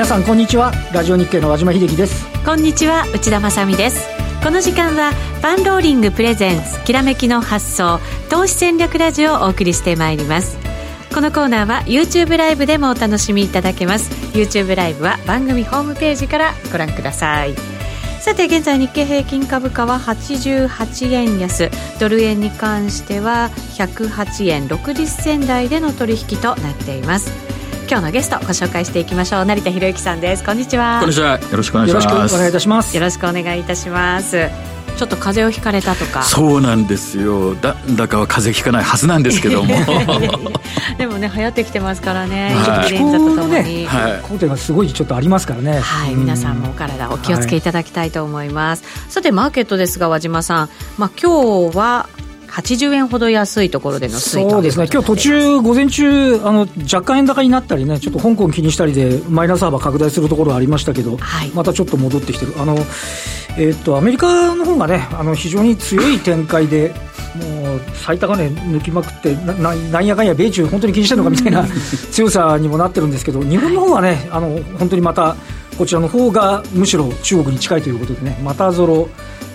皆さんこんにちは。ラジオ日経の和島秀樹です。こんにちは内田まさです。この時間はパンローリングプレゼンツきらめきの発想投資戦略ラジオをお送りしてまいります。このコーナーは YouTube ライブでもお楽しみいただけます。YouTube ライブは番組ホームページからご覧ください。さて現在日経平均株価は88円安。ドル円に関しては108円60銭台での取引となっています。今日のゲストご紹介していきましょう。成田博之さんです。こんにちは。こんにちは。よろしくお願いします。よろしくお願いいたします。よろしくお願いいたします。ちょっと風邪をひかれたとか。そうなんですよ。だだかは風邪ひかないはずなんですけども。でもね流行ってきてますからね、はい、インフルエンザとともに、はい、がすごいちょっとありますからね。はい、皆さんもお体お気をつけいただきたいと思います、はい、さてマーケットですが和島さん、まあ、今日は80円ほど安いところでの推移そうですね、今日途中、午前中あの、若干円高になったりね、ちょっと香港気にしたりで、マイナス幅拡大するところありましたけど、はい、またちょっと戻ってきてる、あのえー、っとアメリカの方がね、あの非常に強い展開で、もう最高値抜きまくってな、なんやかんや、米中、本当に気にしてるのかみたいな強さにもなってるんですけど、日本の方はね、あの本当にまた、こちらの方がむしろ中国に近いということでね、またぞろ。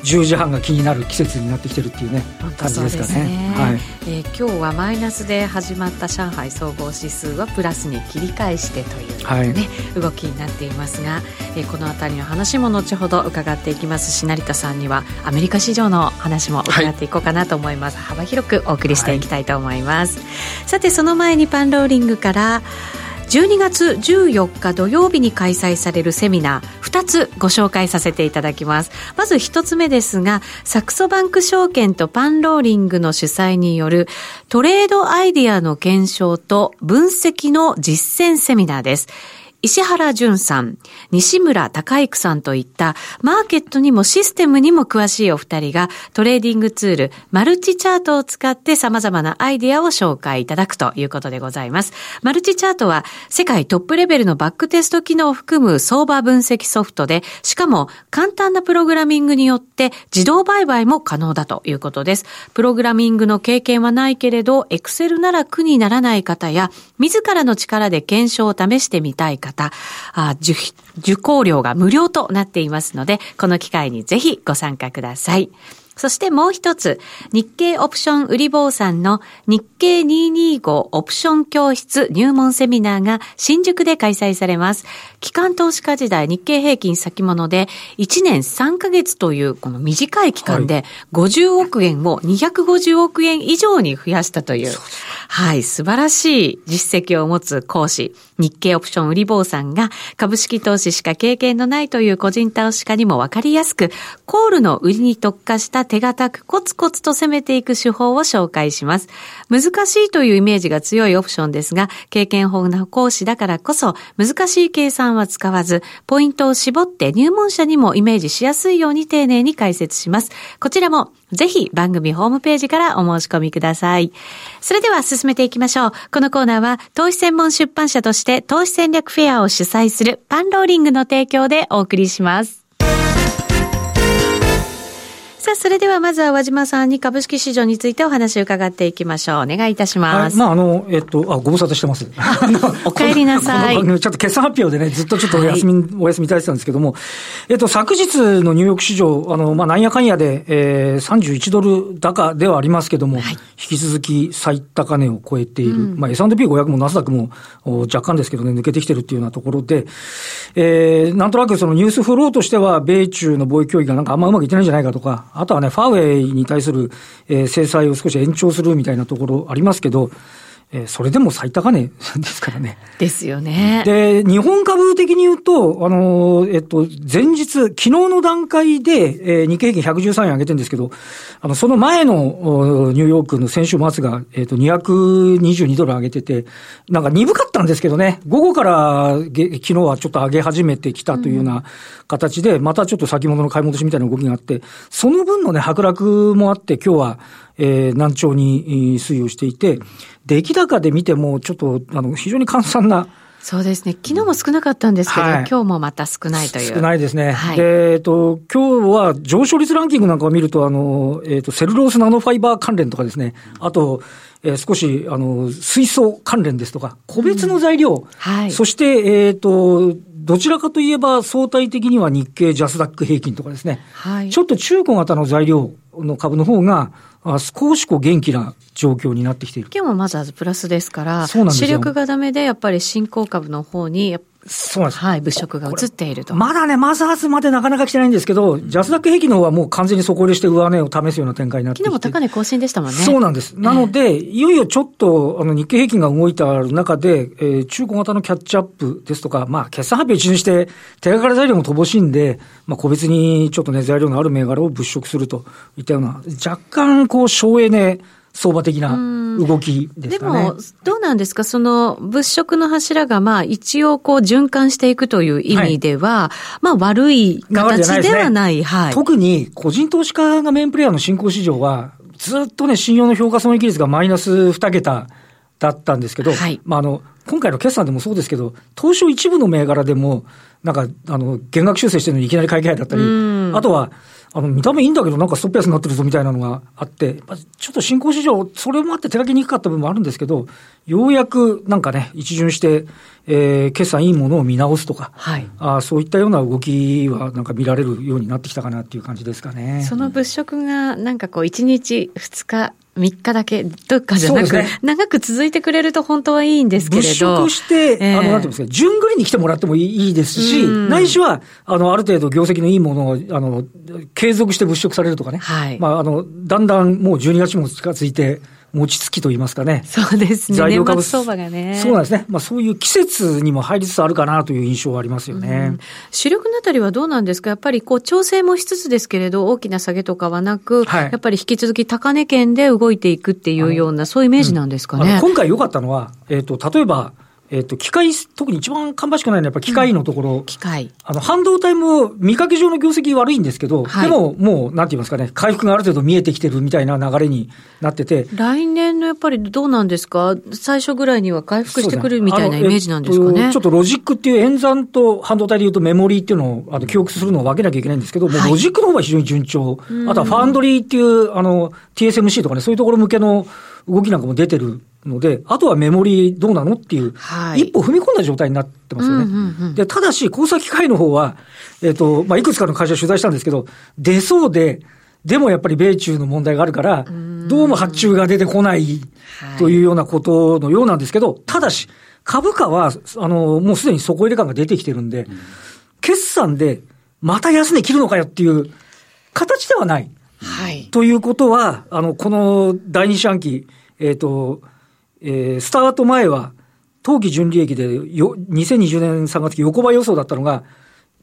10時半が気になる季節になってきてるっていうね感じですかね。ね、はい。えー、今日はマイナスで始まった上海総合指数はプラスに切り返してというね、はい、動きになっていますが、えー、この辺りの話も後ほど伺っていきます。し成田さんにはアメリカ市場の話も伺っていこうかなと思います、はい、幅広くお送りしていきたいと思います、はい、さてその前にパンローリングから12月14日土曜日に開催されるセミナー2つご紹介させていただきます。まず1つ目ですがサクソバンク証券とパンローリングの主催によるトレードアイディアの検証と分析の実践セミナーです。石原順さん、西村隆之さんといったマーケットにもシステムにも詳しいお二人がトレーディングツールマルチチャートを使って様々なアイディアを紹介いただくということでございます。マルチチャートは世界トップレベルのバックテスト機能を含む相場分析ソフトで、しかも簡単なプログラミングによって自動売買も可能だということです。プログラミングの経験はないけれど、エクセルなら苦にならない方や、自らの力で検証を試してみたい方、方、あ受受講料が無料となっていますので、この機会にぜひご参加ください。そしてもう一つ、日経オプション売り坊さんの日経225オプション教室入門セミナーが新宿で開催されます。機関投資家時代日経平均先物で1年3ヶ月というこの短い期間で50億円を250億円以上に増やしたという、はい、素晴らしい実績を持つ講師、日経オプション売り坊さんが株式投資しか経験のないという個人投資家にもわかりやすく、コールの売りに特化した手堅くコツコツと攻めていく手法を紹介します。難しいというイメージが強いオプションですが、経験豊富な講師だからこそ、難しい計算は使わず、ポイントを絞って入門者にもイメージしやすいように丁寧に解説します。こちらもぜひ番組ホームページからお申し込みください。それでは進めていきましょう。このコーナーは投資専門出版社としてして投資戦略フェアを主催するパンローリングの提供でお送りします。さあ、それではまずは和島さんに株式市場についてお話を伺っていきましょう。お願いいたします。はい、まあ、あの、えっと、あ、ご無沙汰してます。お帰りなさい。ちょっと決算発表でね、ずっとちょっとお休み、はい、お休みいただいてたんですけども、えっと、昨日のニューヨーク市場、あの、まあ、なんやかんやで、えー、31ドル高ではありますけども、はい、引き続き最高値を超えている。うん、まあ、S&P500 もナスダックも若干ですけどね、抜けてきてるっていうようなところで、えー、なんとなくそのニュースフローとしては、米中の貿易協議がなんかあんまうまくいってないんじゃないかとか、あとはね、ファーウェイに対する、えー、制裁を少し延長するみたいなところありますけど、えー、それでも最高値ですからね。ですよね。で、日本株的に言うと、あの、えっと、前日、昨日の段階で、えー、日経平均113円上げてるんですけど、あの、その前のニューヨークの先週末が、えっと、222ドル上げてて、なんか鈍かったんですけどね、午後から昨日はちょっと上げ始めてきたというような形で、またちょっと先物の買い戻しみたいな動きがあって、その分のね、剥落もあって、今日は、えー、難聴に推移をしていて、出来高で見ても、ちょっと、あの、非常に簡単な、そうですね。昨日も少なかったんですけど、はい、今日もまた少ないという。少ないですね。はい、で、えっ、と、今日は上昇率ランキングなんかを見ると、あの、えっ、ー、と、セルロースナノファイバー関連とかですね、あと、えー、少し、あの、水素関連ですとか、個別の材料、うんはい、そして、えっ、ー、と、どちらかといえば相対的には日経ジャスダック平均とかですね、はい、ちょっと中古型の材料の株の方が、少しこう元気な状況になってきている。今日もまずはプラスですから、そうなんです主力がダメで、やっぱり新興株の方に、そうなんです。はい、物色が移っていると。まだね、マザーズまでなかなか来てないんですけど、ジャスダック平均の方はもう完全に底入れして上値を試すような展開になって昨日も高値更新でしたもんね。そうなんです。なので、いよいよちょっと、あの、日経平均が動いた中で、えー、中古型のキャッチアップですとか、まあ、決算発表一巡して、手がかり材料も乏しいんで、まあ、個別にちょっとね、材料のある銘柄を物色するといったような、若干、こう、省エネ、相場的な動きですかね。でも、どうなんですか？その物色の柱がまあ一応こう循環していくという意味では、はい、まあ悪い形ではない。いね、はい。特に個人投資家がメインプレイヤーの新興市場は、ずっとね、信用の評価損益率がマイナス2桁だったんですけど、はい、まああの、今回の決算でもそうですけど、東証一部の銘柄でも、なんか、あの、減額修正してるのにいきなり会計配だったり、あとは、あの、見た目いいんだけど、なんかストップ安になってるぞみたいなのがあって、ちょっと新興市場、それもあって手書きにくかった部分もあるんですけど、ようやくなんかね、一巡して、えー、決算いいものを見直すとか、はい、あそういったような動きはなんか見られるようになってきたかなっていう感じですかね。その物色がなんかこう、1日、2日、3日だけとかじゃなく、ね、長く続いてくれると本当はいいんですけれど。物色して、えー、あの、なんていうんですか、順繰りに来てもらってもいいですし、ないしは、あの、ある程度業績のいいものを、あの、継続して物色されるとかね。はい。まあ、あの、だんだんもう12月も近づいて、餅つきと言いますかね。そうですね。材料株相場がね。そうなんですね。まあそういう季節にも入りつつあるかなという印象はありますよね。うん、主力のあたりはどうなんですか？やっぱりこう調整もしつつですけれど、大きな下げとかはなく、はい、やっぱり引き続き高値圏で動いていくっていうような、そういうイメージなんですかね？うん、今回良かったのは、えっ、ー、と、例えば、えっ、と、機械、特に一番芳しくないのはやっぱ機械のところ。うん、機械。あの、半導体も見かけ上の業績悪いんですけど、はい、でももう、なんて言いますかね、回復がある程度見えてきてるみたいな流れになってて。来年のやっぱりどうなんですか？最初ぐらいには回復してくるみたいなイメージなんですかね。えっと、ちょっとロジックっていう演算と半導体で言うとメモリーっていうのを、あの、記憶するのを分けなきゃいけないんですけど、もうロジックの方が非常に順調。あとはファウンドリーっていう、あの、TSMC とかね、そういうところ向けの動きなんかも出てるので、あとはメモリどうなのっていう、はい、一歩踏み込んだ状態になってますよね。うんうんうん、で、ただし、工作機械の方は、えっ、ー、と、まあ、いくつかの会社取材したんですけど、出そうで、でもやっぱり米中の問題があるから、どうも発注が出てこないというようなことのようなんですけど、ただし、株価は、あの、もうすでに底入れ感が出てきてるんで、決算でまた安値切るのかよっていう形ではない。はい。ということは、あの、この第二四半期、えっ、ー、と、えー、スタート前は、当期純利益でよ、2020年3月期横ばい予想だったのが、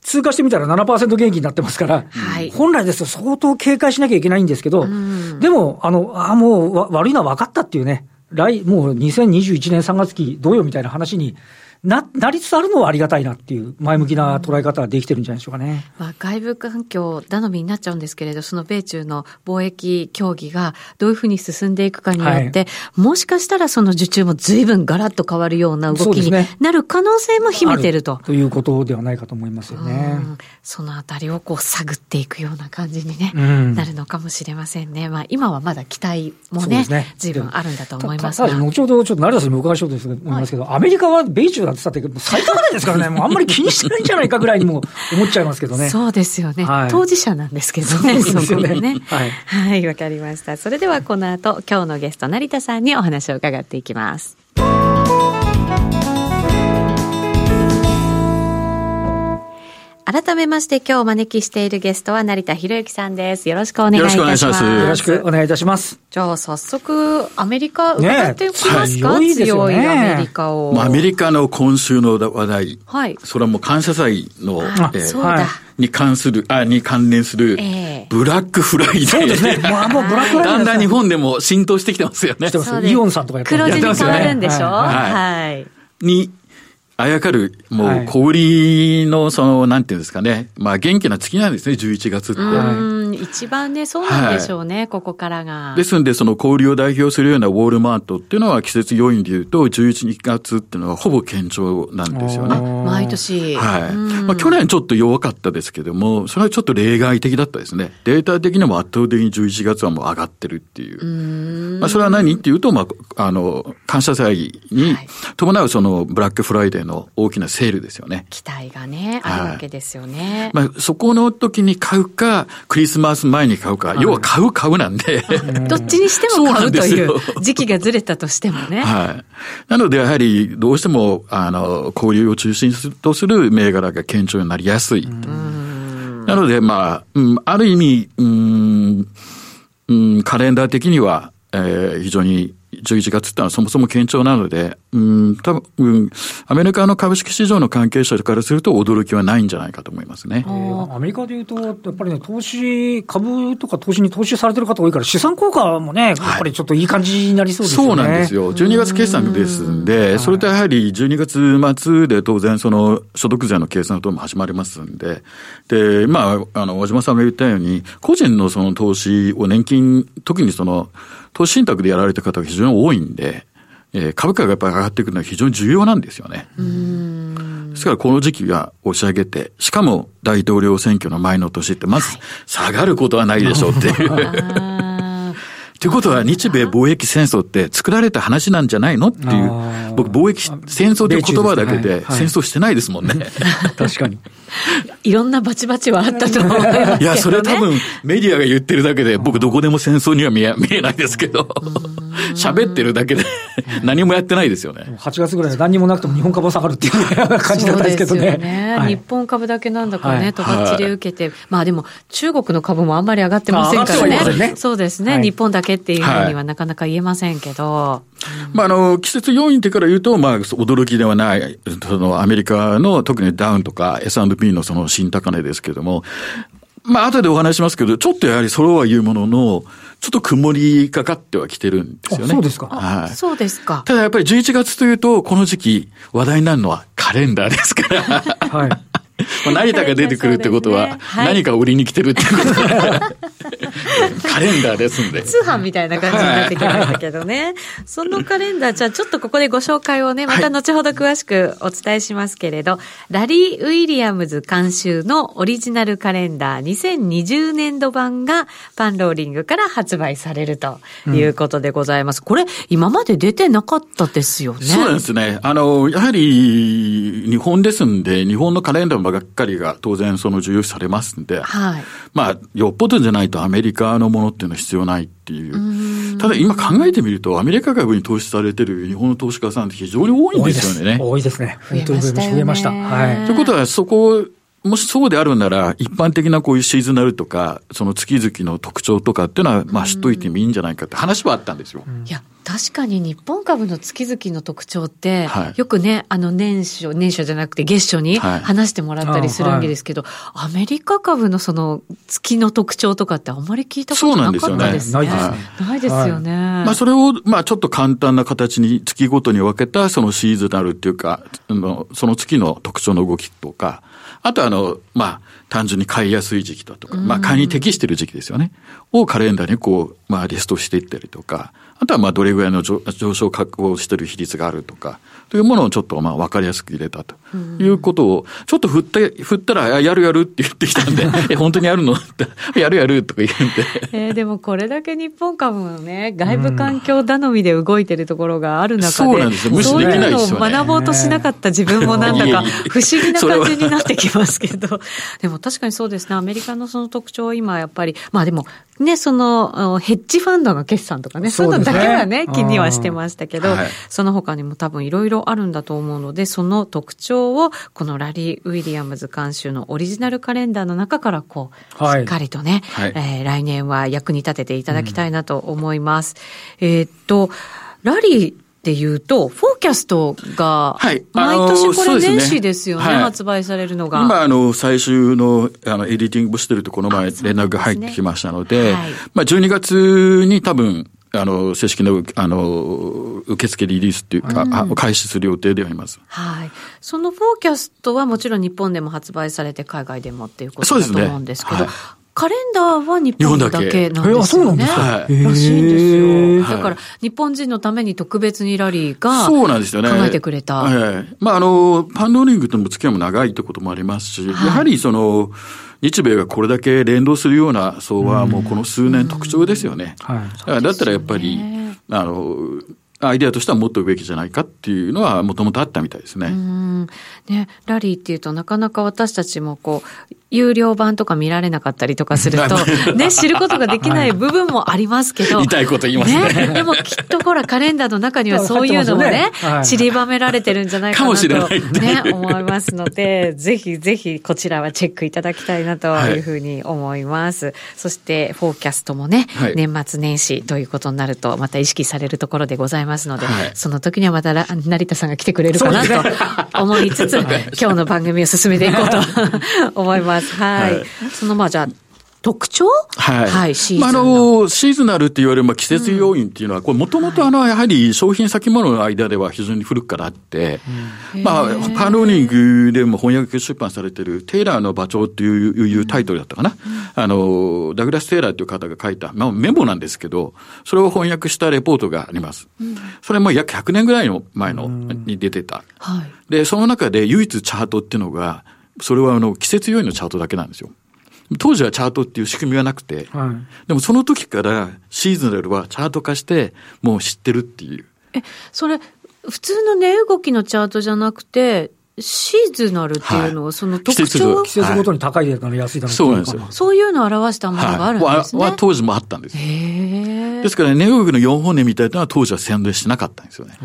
通過してみたら7%減益になってますから、はい、本来ですと相当警戒しなきゃいけないんですけど、でも、あの、あもう悪いのは分かったっていうね、来、もう2021年3月期どうよみたいな話にな、なりつつあるのはありがたいなっていう前向きな捉え方ができてるんじゃないでしょうかね。まあ、外部環境頼みになっちゃうんですけれど、その米中の貿易協議がどういうふうに進んでいくかによって、はい、もしかしたらその受注も随分ガラッと変わるような動きになる可能性も秘めてると。ね、ということではないかと思いますよね。そのあたりをこう探っていくような感じにね、うん、なるのかもしれませんね。まあ今はまだ期待もね、ね随分あるんだと思いますが。後ほどちょっと成田さんにお伺いしようと思いますけど、はい、アメリカは米中だって言ったって最高値ですからね、もうあんまり気にしてないんじゃないかぐらいにも思っちゃいますけどね。そうですよね。はい、当事者なんですけどね、そですよね。ねはい。はい、わかりました。それではこの後、今日のゲスト、成田さんにお話を伺っていきます。改めまして今日お招きしているゲストは成田博之さんです。よろしくお願いいたします。よろしくお願いいたします。じゃあ早速アメリカ伺っておきますか、ね、強いアメリカを。まあ、アメリカの今週の話題。はい。それはもう感謝祭の、えー、そうだ。に関する、あ、に関連する、ブラックフライデー。そうですね。まあもうブラックフライデー。だんだん日本でも浸透してきてますよね。イオンさんとかやってます黒字に変わるんでしょ？はい。はい。に、あやかる、もう小売りの、その、なんていうんですかね。まあ元気な月なんですね、11月って。うん、一番ね、そうなんでしょうね、はい、ここからが。ですんで、その小売りを代表するようなウォールマートっていうのは季節要因で言うと、11月っていうのはほぼ堅調なんですよね。毎年。はい。まあ去年ちょっと弱かったですけども、それはちょっと例外的だったですね。データ的にも圧倒的に11月はもう上がってるっていう。うまあそれは何っていうと、まあ、あの、感謝祭に伴うそのブラックフライデーへの大きなセールですよね。期待がね、あるわけですよね。まあ、そこの時に買うか、クリスマス前に買うか、要は買う買うなんで。どっちにしても買うという 時期がずれたとしてもね。はい。なので、やはり、どうしても、あの、交流を中心とする銘柄が堅調になりやすい。なので、まあ、うん、ある意味、うん、うん、カレンダー的には、えー、非常に11月ってのはそもそも堅調なので、うん、多分、うん、アメリカの株式市場の関係者からすると驚きはないんじゃないかと思いますね。アメリカでいうと、やっぱりね、投資、株とか投資に投資されてる方多いから、資産効果もね、やっぱりちょっといい感じになりそうですね。そうなんですよ。12月決算ですんで、それとやはり12月末で当然その所得税の計算等も始まりますんで、で、まあ、あの、小島さんが言ったように、個人のその投資を年金、特にその、投資信託でやられた方が非常に多いんで、えー、株価がやっぱり上がっていくのは非常に重要なんですよね。ですからこの時期は押し上げて、しかも大統領選挙の前の年ってまず下がることはないでしょうっていう。うことは日米貿易戦争って作られた話なんじゃないのっていう。僕貿易戦争という言葉だけで戦争してないですもんね。確かに。いろんなバチバチはあったと思いますけど、ね、いや、それ多分メディアが言ってるだけで僕どこでも戦争には見え 見えないですけど。喋ってるだけで何もやってないですよね。8月ぐらいで何にもなくても日本株は下がるっていう感じだったんですけどね。ねはい、日本株だけなんだかね、とばっちり受けて、はい、まあでも中国の株もあんまり上がってませんからね。ねそうですね、はい、日本だけっていうふうにはなかなか言えませんけど。まああの、季節要因ってから言うと、まあ驚きではない、そのアメリカの特にダウンとか S&P のその新高値ですけれども、まあ後でお話しますけど、ちょっとやはりそれは言うものの、ちょっと曇りかかってはきてるんですよね。そうですか。はい。そうですか。ただやっぱり11月というと、この時期話題になるのはカレンダーですから。はい。成田が出てくるってことは、何か売りに来てるってこと カレンダーですんで。通販みたいな感じになってきましたけどね。そのカレンダー、じゃあちょっとここでご紹介をね、また後ほど詳しくお伝えしますけれど、はい、ラリー・ウィリアムズ監修のオリジナルカレンダー2020年度版がパンローリングから発売されるということでございます。うん、これ、今まで出てなかったですよね。そうですね。あの、やはり、日本ですんで、日本のカレンダーばっかりが当然その重要視されますんで、はい。まあ、よっぽどじゃないとアメリカのものっていうのは必要ないっていう。うただ今考えてみると、アメリカ株に投資されてる日本の投資家さんって非常に多いんですよね。多いですね。本当に増えました。はい。ということは、そこもしそうであるなら、一般的なこういうシーズナルとか、その月々の特徴とかっていうのは、まあ知っといてもいいんじゃないかって話はあったんですよ。いや、確かに日本株の月々の特徴って、はい、よくね、あの年初、年初じゃなくて月初に話してもらったりするわけですけど、はい、アメリカ株のその月の特徴とかってあんまり聞いたことなかったですね。そうなんですよね。ないですよね。まあそれを、まあちょっと簡単な形に月ごとに分けたそのシーズナルっていうか、その月の特徴の動きとか、あとあの、まあ、単純に買いやすい時期だとか、まあ、買いに適している時期ですよね。をカレンダーにこう、まあ、リストしていったりとか、あとはまあ、どれぐらいの上昇確保している比率があるとか、というものをちょっとまあ、わかりやすく入れたと。いうことを、ちょっと振った、振ったら、やるやるって言ってきたんで、え、本当にやるの？って、やるやるとか言うんで。えー、でもこれだけ日本株のね、外部環境頼みで動いてるところがある中で、そうなんですよ。無視できないですよ、ね、学ぼうとしなかった自分もなんだか 不思議な感じになってきますけど、でも確かにそうですね、アメリカのその特徴は今やっぱり、まあでも、ね、その、ヘッジファンドの決算とかね、そういうのだけはね、気にはしてましたけど、はい、その他にも多分いろいろあるんだと思うので、その特徴を、このラリー・ウィリアムズ監修のオリジナルカレンダーの中からこう、はい、しっかりとね、はい、えー、来年は役に立てていただきたいなと思います。うん、えっと、ラリー、っていうと、フォーキャストが、毎年これ年始ですよね、はい、発売されるのが。今、あの、最終の、あの、エディティングしてるとこの前連絡が入ってきましたので、でねはい、まあ、12月に多分、あの、正式な、あの、受付リリースっていうか、うん、開始する予定であります。はい。そのフォーキャストはもちろん日本でも発売されて、海外でもっていうことだと思うんですけど、ねはい、カレンダーは日本だけなんですよね。えそうなんですか、らしいんですよ。だから、日本人のために特別にラリーが、そうなんですよね。考えてくれた。はい。まあ、あの、パンローリングとの付き合いも長いってこともありますし、はい、やはりその、日米がこれだけ連動するような相場はもうこの数年特徴ですよね。はい、だったらやっぱり、あの、アイデアとしてはもっとべきじゃないかっていうのはもともとあったみたいですね。ね、ラリーっていうとなかなか私たちもこう、有料版とか見られなかったりとかすると、ね、知ることができない 部分もありますけど。痛いこと言いますね。ねでもきっとほら、カレンダーの中にはそういうのもね、散りばめられてるんじゃないかなと、ね、思いますので、ぜひぜひこちらはチェックいただきたいなというふうに思います。はい、そして、フォーキャストもね、はい、年末年始ということになると、また意識されるところでございますので、その時にはまた成田さんが来てくれるかなと思いつつ、今日の番組を進めていこうと 思います。はい。そのまあじゃあ、特徴？はい。はい、シーズンまあ、あの、シーズナルって言われる、季節要因っていうのは、うん、これもともとあの、やはり商品先物の間では非常に古くからあって、うん、まあ、パーローニングでも翻訳出版されてる、テイラーの馬長っていうタイトルだったかな。うん、あの、ダグラス・テイラーという方が書いた、まあ、メモなんですけど、それを翻訳したレポートがあります。それも約100年ぐらいの前の、に出てた。はい、で、その中で唯一チャートっていうのが、それはあの季節要因のチャートだけなんですよ。当時はチャートっていう仕組みはなくて、はい、でもその時からシーズナルはチャート化してもう知ってるっていう。え、それ、普通の値動きのチャートじゃなくて、シーズナルっていうのは、その特徴、季節ごとに高いだから安いだろそうなんですよ。そういうのを表したものがあるんですね。は、当時もあったんですですから、値動きの4本値みたいなのは当時は宣伝しなかったんですよね。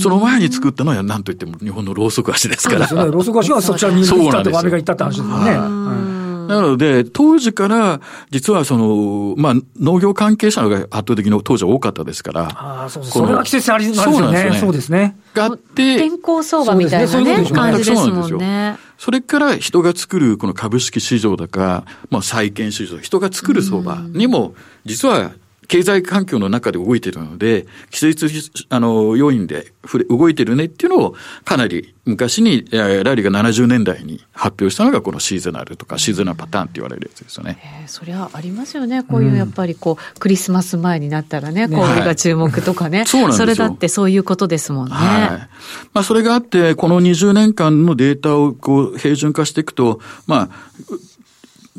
その前に作ったのは何と言っても日本のろうそく足ですから。そうですね。ろうそく足がそちらに行ったとアメリカ行ったって話ですよね。なので、当時から、実はその、まあ、農業関係者が圧倒的に当時は多かったですから。ああ、そうそう。それは季節ありますよね。そうですね。があって、天候相場みたいなね、ね感じですもんね。それから人が作るこの株式市場だか、まあ債券市場、人が作る相場にも、実は経済環境の中で動いているので、季節、あの、要因で動いてるねっていうのを、かなり昔に、ラリーが70年代に発表したのが、このシーズナルとか、シーズナルパターンって言われるやつですよね。えー、そりゃありますよね。こういうやっぱりこう、クリスマス前になったらね、これが注目とかね。そうなんですそれだってそういうことですもんね。はい。まあ、それがあって、この20年間のデータをこう、平準化していくと、まあ、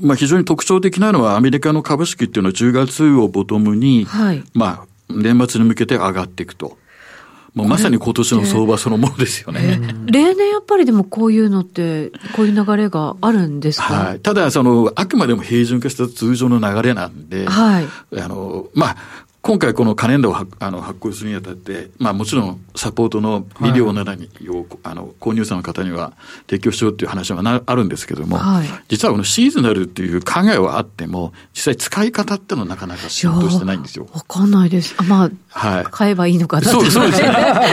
まあ、非常に特徴的なのは、アメリカの株式っていうのは10月をボトムに、はい、まあ、年末に向けて上がっていくと。もうまさに今年の相場そのものですよね。例年やっぱりでもこういうのって、こういう流れがあるんですか？はい。ただ、その、あくまでも平準化した通常の流れなんで、はい。あの、まあ、今回このカレンダーをあの発行するにあたって、まあもちろんサポートのビデオなどに、はい、あの購入者の方には提供しようっていう話はなあるんですけども、はい、実はこのシーズナルっていう考えはあっても、実際使い方ってのはなかなか浸透してないんですよ。わかんないです。あまあ、はい、買えばいいのかなそうそうですね。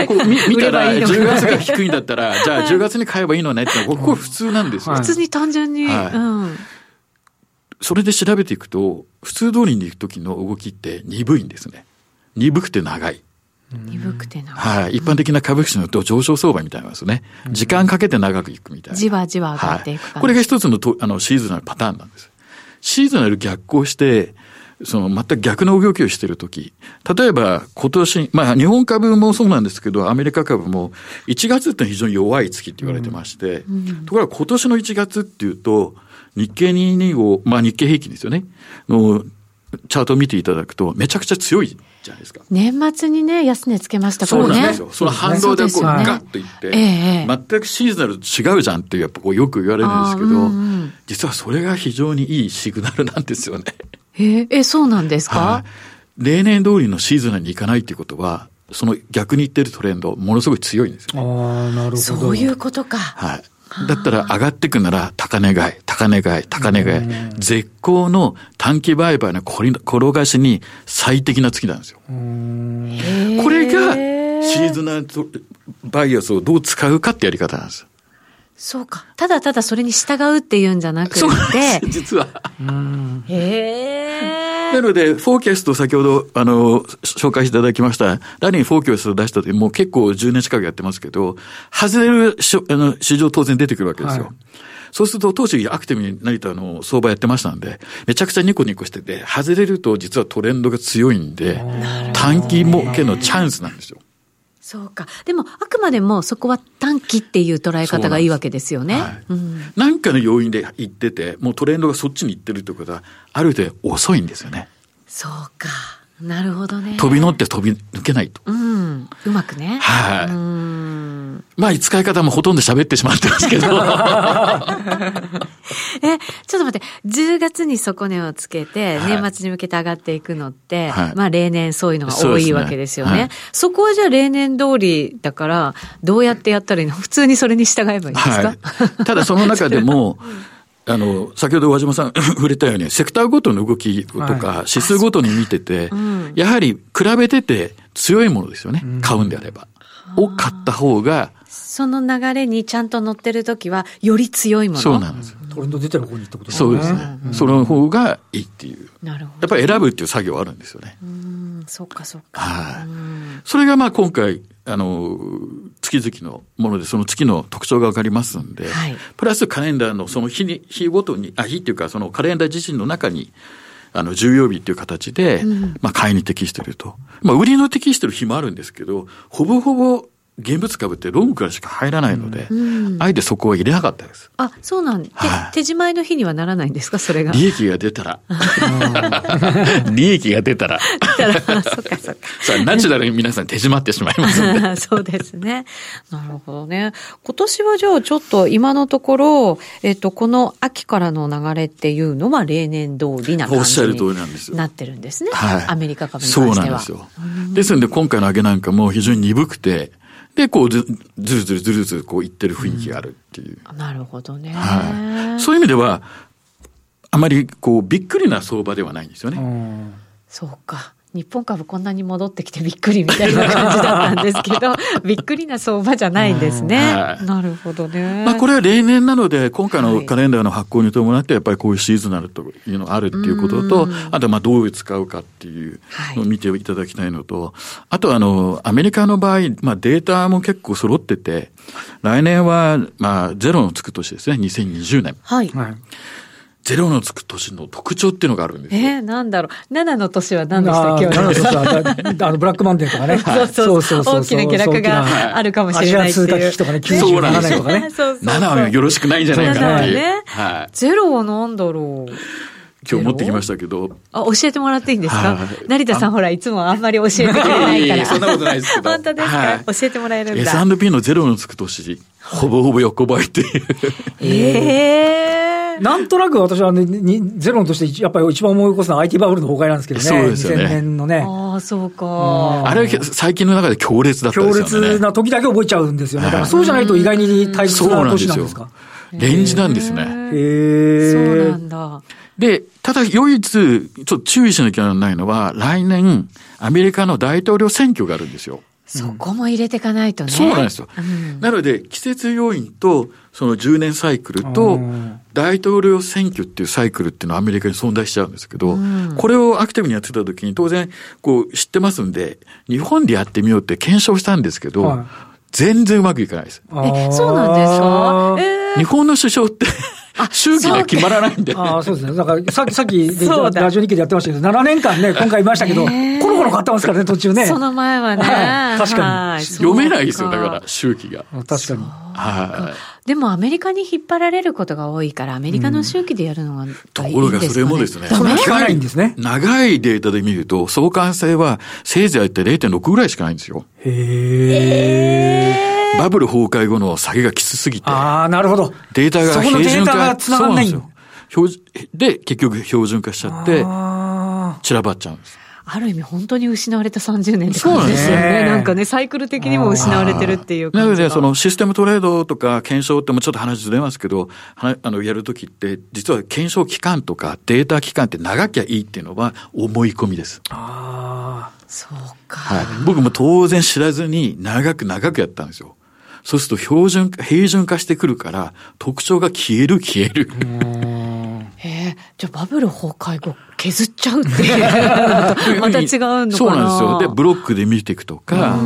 見たら10月が低いんだったら、じゃあ10月に買えばいいのねって、ここ普通なんですよ。普通に単純に。はい、うんそれで調べていくと、普通通りに行く時の動きって鈍いんですね。鈍くて長い。鈍くて長い。はい。一般的な株式のと上昇相場みたいなんですね。時間かけて長くいくみたいな。じわじわ上がっていく、はい、これが一つのとあのシーズナルパターンなんです。シーズナル逆行して、その全く逆の動きをしているとき、例えば今年、まあ日本株もそうなんですけど、アメリカ株も1月って非常に弱い月って言われてまして、うんうん、ところが今年の1月っていうと、日経225、まあ日経平均ですよね、のチャートを見ていただくと、めちゃくちゃ強いじゃないですか。年末にね、安値つけましたからね。そうなんですよ。その反動でこう、ガッといって、え全くシーズナルと違うじゃんってやっぱこうよく言われるんですけど、うんうん、実はそれが非常にいいシグナルなんですよね。ええ、そうなんですか、はい、例年通りのシーズナルに行かないっていうことは、その逆に言ってるトレンド、ものすごい強いんですよ、ね。ああ、なるほど。そういうことか。はい。だったら上がっていくなら高値買い、高値買い、高値買い。絶好の短期売買の転がしに最適な月なんですよ。これがシーズナルバイアスをどう使うかってやり方なんです。そうか。ただただそれに従うっていうんじゃなくて。実は。へえ。なので、フォーキャスト先ほど、あの、紹介していただきました、ラリーフォーキャストを出したって、もう結構10年近くやってますけど、外れるしあの市場当然出てくるわけですよ。はいそうすると、当時アクティブに成田の相場やってましたんで、めちゃくちゃニコニコしてて、外れると実はトレンドが強いんで、短期儲けのチャンスなんですよ。そうか。でも、あくまでもそこは短期っていう捉え方がいいわけですよね。はいうん、なんかの要因で言ってて、もうトレンドがそっちに行ってるってことは、ある程度遅いんですよね。そうか。なるほどね。飛び乗って飛び抜けないと。うん。うまくね。はい、まあ、使い方もほとんど喋ってしまってますけど。え、ちょっと待って、10月に底値をつけて、年末に向けて上がっていくのって、はい、まあ、例年そういうのが多いわけですよね。そ、ねはい、そこはじゃあ例年通りだから、どうやってやったらいいの？普通にそれに従えばいいんですか、はい、ただその中でも、あの、先ほど和島さん 触れたように、セクターごとの動きとか、指数ごとに見てて、やはり比べてて強いものですよね。買うんであれば。を買った方が、その流れにちゃんと乗ってるときは、より強いもの。そうなんです。トレンド出てる方にってことですね。そうですね。その方がいいっていう。なるほど。やっぱり選ぶっていう作業あるんですよね。うん、そっかそっか。はい。それがまあ今回、あの、月々のもので、その月の特徴がわかりますんで、はい、プラスカレンダーのその日に、日ごとに、あ、日っていうかそのカレンダー自身の中に、あの、重要日っていう形で、うん、まあ、買いに適していると。まあ、売りの適している日もあるんですけど、ほぼほぼ現物株ってロングからしか入らないので、うん、あえてそこは入れなかったです。あ、そうなん、はい、手仕まいの日にはならないんですか、それが。利益が出たら。利益が出たら。出たら、そっかそっか。ナチュラルに皆さん手締まってしまいますで。そうですね。なるほどね。今年はじゃあちょっと今のところ、えっと、この秋からの流れっていうのは例年通りな感じになってるんですね。はい。アメリカ株に関しては。そうなんですよ。ですので今回の上げなんかも非常に鈍くて、で、こうず、ずるずるずるずるこういってる雰囲気があるっていう。うん、なるほどね。はい。そういう意味では、あまりこうびっくりな相場ではないんですよね。そうか。日本株こんなに戻ってきてびっくりみたいな感じだったんですけど、びっくりな相場じゃないんですね。はい、なるほどね。まあこれは例年なので、今回のカレンダーの発行に伴って、やっぱりこういうシーズナルというのがあるっていうことと、あとまあどう使うかっていうのを見ていただきたいのと、あとあの、アメリカの場合、まあデータも結構揃ってて、来年はまあゼロのつく年ですね、2020年。はい。はいゼロのつく年の特徴っていうのがあるんですよ。えー、なんだろう。7の年は何でしたっけ ?7 の年は、あの、ブラックマンデーとかね。そうそうそう。大きな下落があるかもしれないっていう。アジア通貨危機とかね、97年とかね。そうそう7はよろしくないんじゃないかなっていう。ね。はい。ゼロは何だろう。今日持ってきましたけど。あ、教えてもらっていいんですか？成田さんほら、いつもあんまり教えてくれないから。そんなことないですけど。本当ですか、教えてもらえるんだ。S&P のゼロのつく年、ほぼほぼ横ばいっていう。ええ なんとなく私はね、ゼロとしてやっぱり一番思い起こすのは IT バブルの崩壊なんですけどね。そうですよね。2000年のね。ああ、そうか。あれは最近の中で強烈だったんですよね。強烈な時だけ覚えちゃうんですよね。だからそうじゃないと意外に退屈な年なんですか？レンジなんですね。へえ。そうなんだ。で、ただ唯一、ちょっと注意しなきゃならないのは、来年、アメリカの大統領選挙があるんですよ。そこも入れていかないとね。そうなんですよ。うん、なので、季節要因と、その10年サイクルと、大統領選挙っていうサイクルっていうのはアメリカに存在しちゃうんですけど、うん、これをアクティブにやってた時に当然、こう知ってますんで、日本でやってみようって検証したんですけど、はい、全然うまくいかないです。え、そうなんですか、えー、日本の首相って周期で決まらないんで。ああ、そうですね。だからさっき、さっき、ラジオ日経でやってましたけど、7年間ね、今回いましたけど、コロコロ変わってますからね、途中ね。その前はね。はい、確かに。読めないですよ、だから、周期が。確かに。はい。でもアメリカに引っ張られることが多いから、アメリカの周期でやるのが、ねところがそれもですね、長いんですね。長いデータで見ると、相関性はせいぜいって0.6ぐらいしかないんですよ。へー。バブル崩壊後の下げがきつすぎて。ああ、なるほど。データが標準化。そこのデータが繋がんないんで、結局標準化しちゃって、散らばっちゃうんです。ある意味本当に失われた30年って感じですよね。なんかね、サイクル的にも失われてるっていうなので、そのシステムトレードとか検証ってもちょっと話ずれますけど、あの、やるときって、実は検証期間とかデータ期間って長きゃいいっていうのは思い込みです。ああ、そうか。はい。僕も当然知らずに長く長くやったんですよ。そうすると標準、平準化してくるから、特徴が消える消える。へえ、じゃあバブル崩壊後削っちゃうっていう また違うのかなそうなんですよ。で、ブロックで見ていくとか、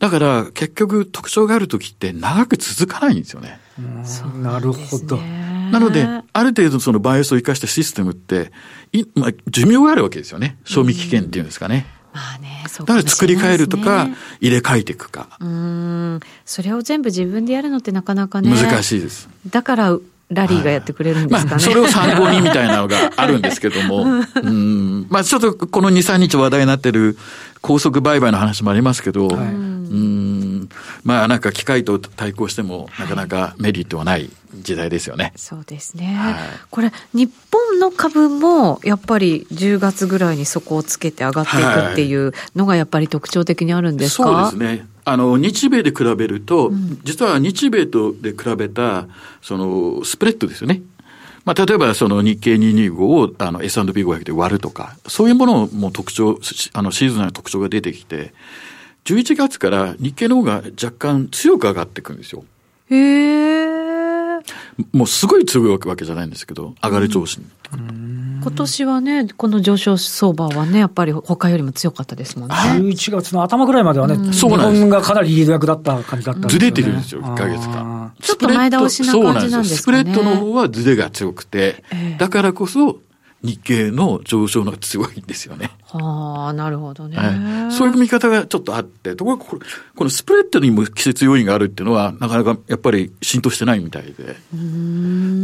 だから結局特徴がある時って長く続かないんですよね。なるほど。なので、ある程度そのバイアスを生かしたシステムって、いまあ、寿命があるわけですよね。賞味期限っていうんですかね。まあね、そうか、ね、だから作り変えるとか、入れ替えていくか。うん。それを全部自分でやるのってなかなかね。難しいです。だから、ラリーがやってくれるんですかね。まあ、それを参考にみたいなのがあるんですけども、うん、まあちょっとこの2、3日話題になってる高速売買の話もありますけど、はい、うん。まあなんか機械と対抗してもなかなかメリットはない時代ですよね。そうですね。はい、これ、日本の株もやっぱり10月ぐらいに底をつけて上がっていくっていうのがやっぱり特徴的にあるんですか、そうですね。あの、日米で比べると、うん、実は日米とで比べた、その、スプレッドですよね。まあ、例えばその日経225をあの S&P500 で割るとか、そういうものも特徴、あのシーズンの特徴が出てきて、11月から日経の方が若干強く上がっていくんですよ。へえ。もうすごい強いわけじゃないんですけど、上がる調子に。今年はね、この上昇相場はね、やっぱり他よりも強かったですもんね。11月の頭ぐらいまではね。日本がかなりリード役だった感じだったんですよ、ね。ずれてるんですよ、1ヶ月間。ちょっと前倒しな感じなんですかね。スプレッドの方はずれが強くて、えー、だからこそ、日経の上昇のが強いんですよね。はあ、なるほどね、はい。そういう見方がちょっとあって、ところがこれ、このスプレッドにも季節要因があるっていうのは、なかなかやっぱり浸透してないみたいで。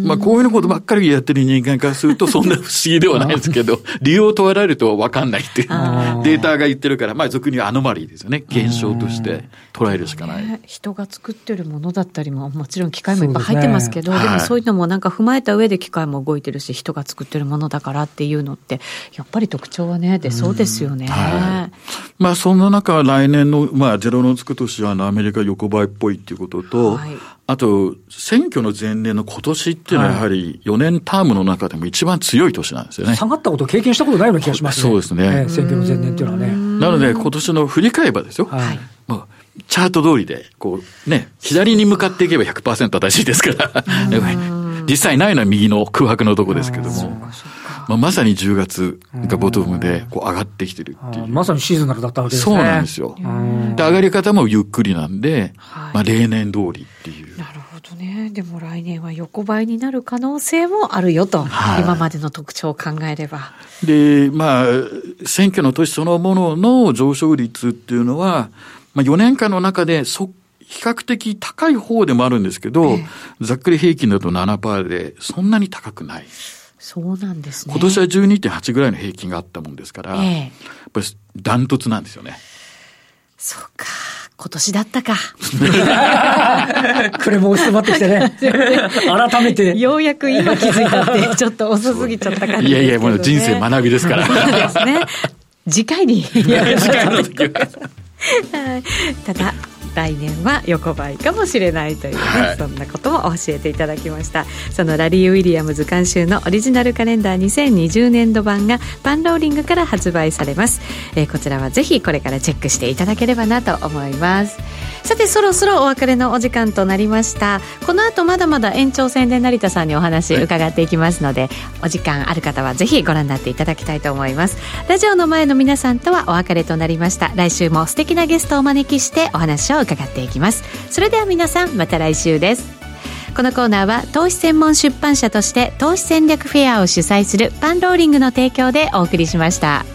まあ、こういうことばっかりやってる人間からすると、そんな不思議ではないですけど、理由を問われると分かんないっていう、データが言ってるから、まあ、俗にアノマリーですよね。現象として捉えるしかない。人が作ってるものだったりも、もちろん機械もいっぱい入ってますけど、でね、でもそういうのもなんか踏まえた上で機械も動いてるし、人が作ってるものだからっていうのって、やっぱり特徴はね、出そうですよね。はい、まあ、そんな中、来年の、まあ、ゼロのつく年はアメリカ横ばいっぽいっていうことと、はい、あと、選挙の前年の今年っていうのはやはり4年タームの中でも一番強い年なんですよね。下がったことを経験したことないような気がしますね。そうですね。えー、選挙の前年っていうのはね。なので、今年の振り返ればですよ。はい。まあチャート通りで、こう、ね、左に向かっていけば100%正しいですから、実際ないのは右の空白のとこですけども。まあ、まさに10月がボトムでこう上がってきてるっていう。まさにシーズナルだったわけですね。そうなんですよ。で、上がり方もゆっくりなんで、はい、まあ、例年通りっていう。なるほどね。でも来年は横ばいになる可能性もあるよと。はい、今までの特徴を考えれば。で、まあ、選挙の年そのものの上昇率っていうのは、まあ、4年間の中でそ比較的高い方でもあるんですけど、ええ、ざっくり平均だと7%で、そんなに高くない。そうなんですね。今年は12.8ぐらいの平均があったもんですから、ええ、やっぱりダントツなんですよね。そうか。今年だったか。これも押し迫ってきてね。改めて。ようやく今気づいたって、ちょっと遅すぎちゃった感じ、ね、いやいや、もう人生学びですから。そうですね。次回に。次回の時は。ただ、来年は横ばいかもしれないというね、はい、そんなことも教えていただきました。そのラリー・ウィリアムズ監修のオリジナルカレンダー2020年度版がパンローリングから発売されます、えー、こちらはぜひこれからチェックしていただければなと思いますさてそろそろお別れのお時間となりました。この後まだまだ延長戦で成田さんにお話伺っていきますので、はい、お時間ある方はぜひご覧になっていただきたいと思います。ラジオの前の皆さんとはお別れとなりました。来週も素敵なゲストをお招きしてお話を伺っていきます。それでは皆さんまた来週です。このコーナーは投資専門出版社として投資戦略フェアを主催するパンローリングの提供でお送りしました。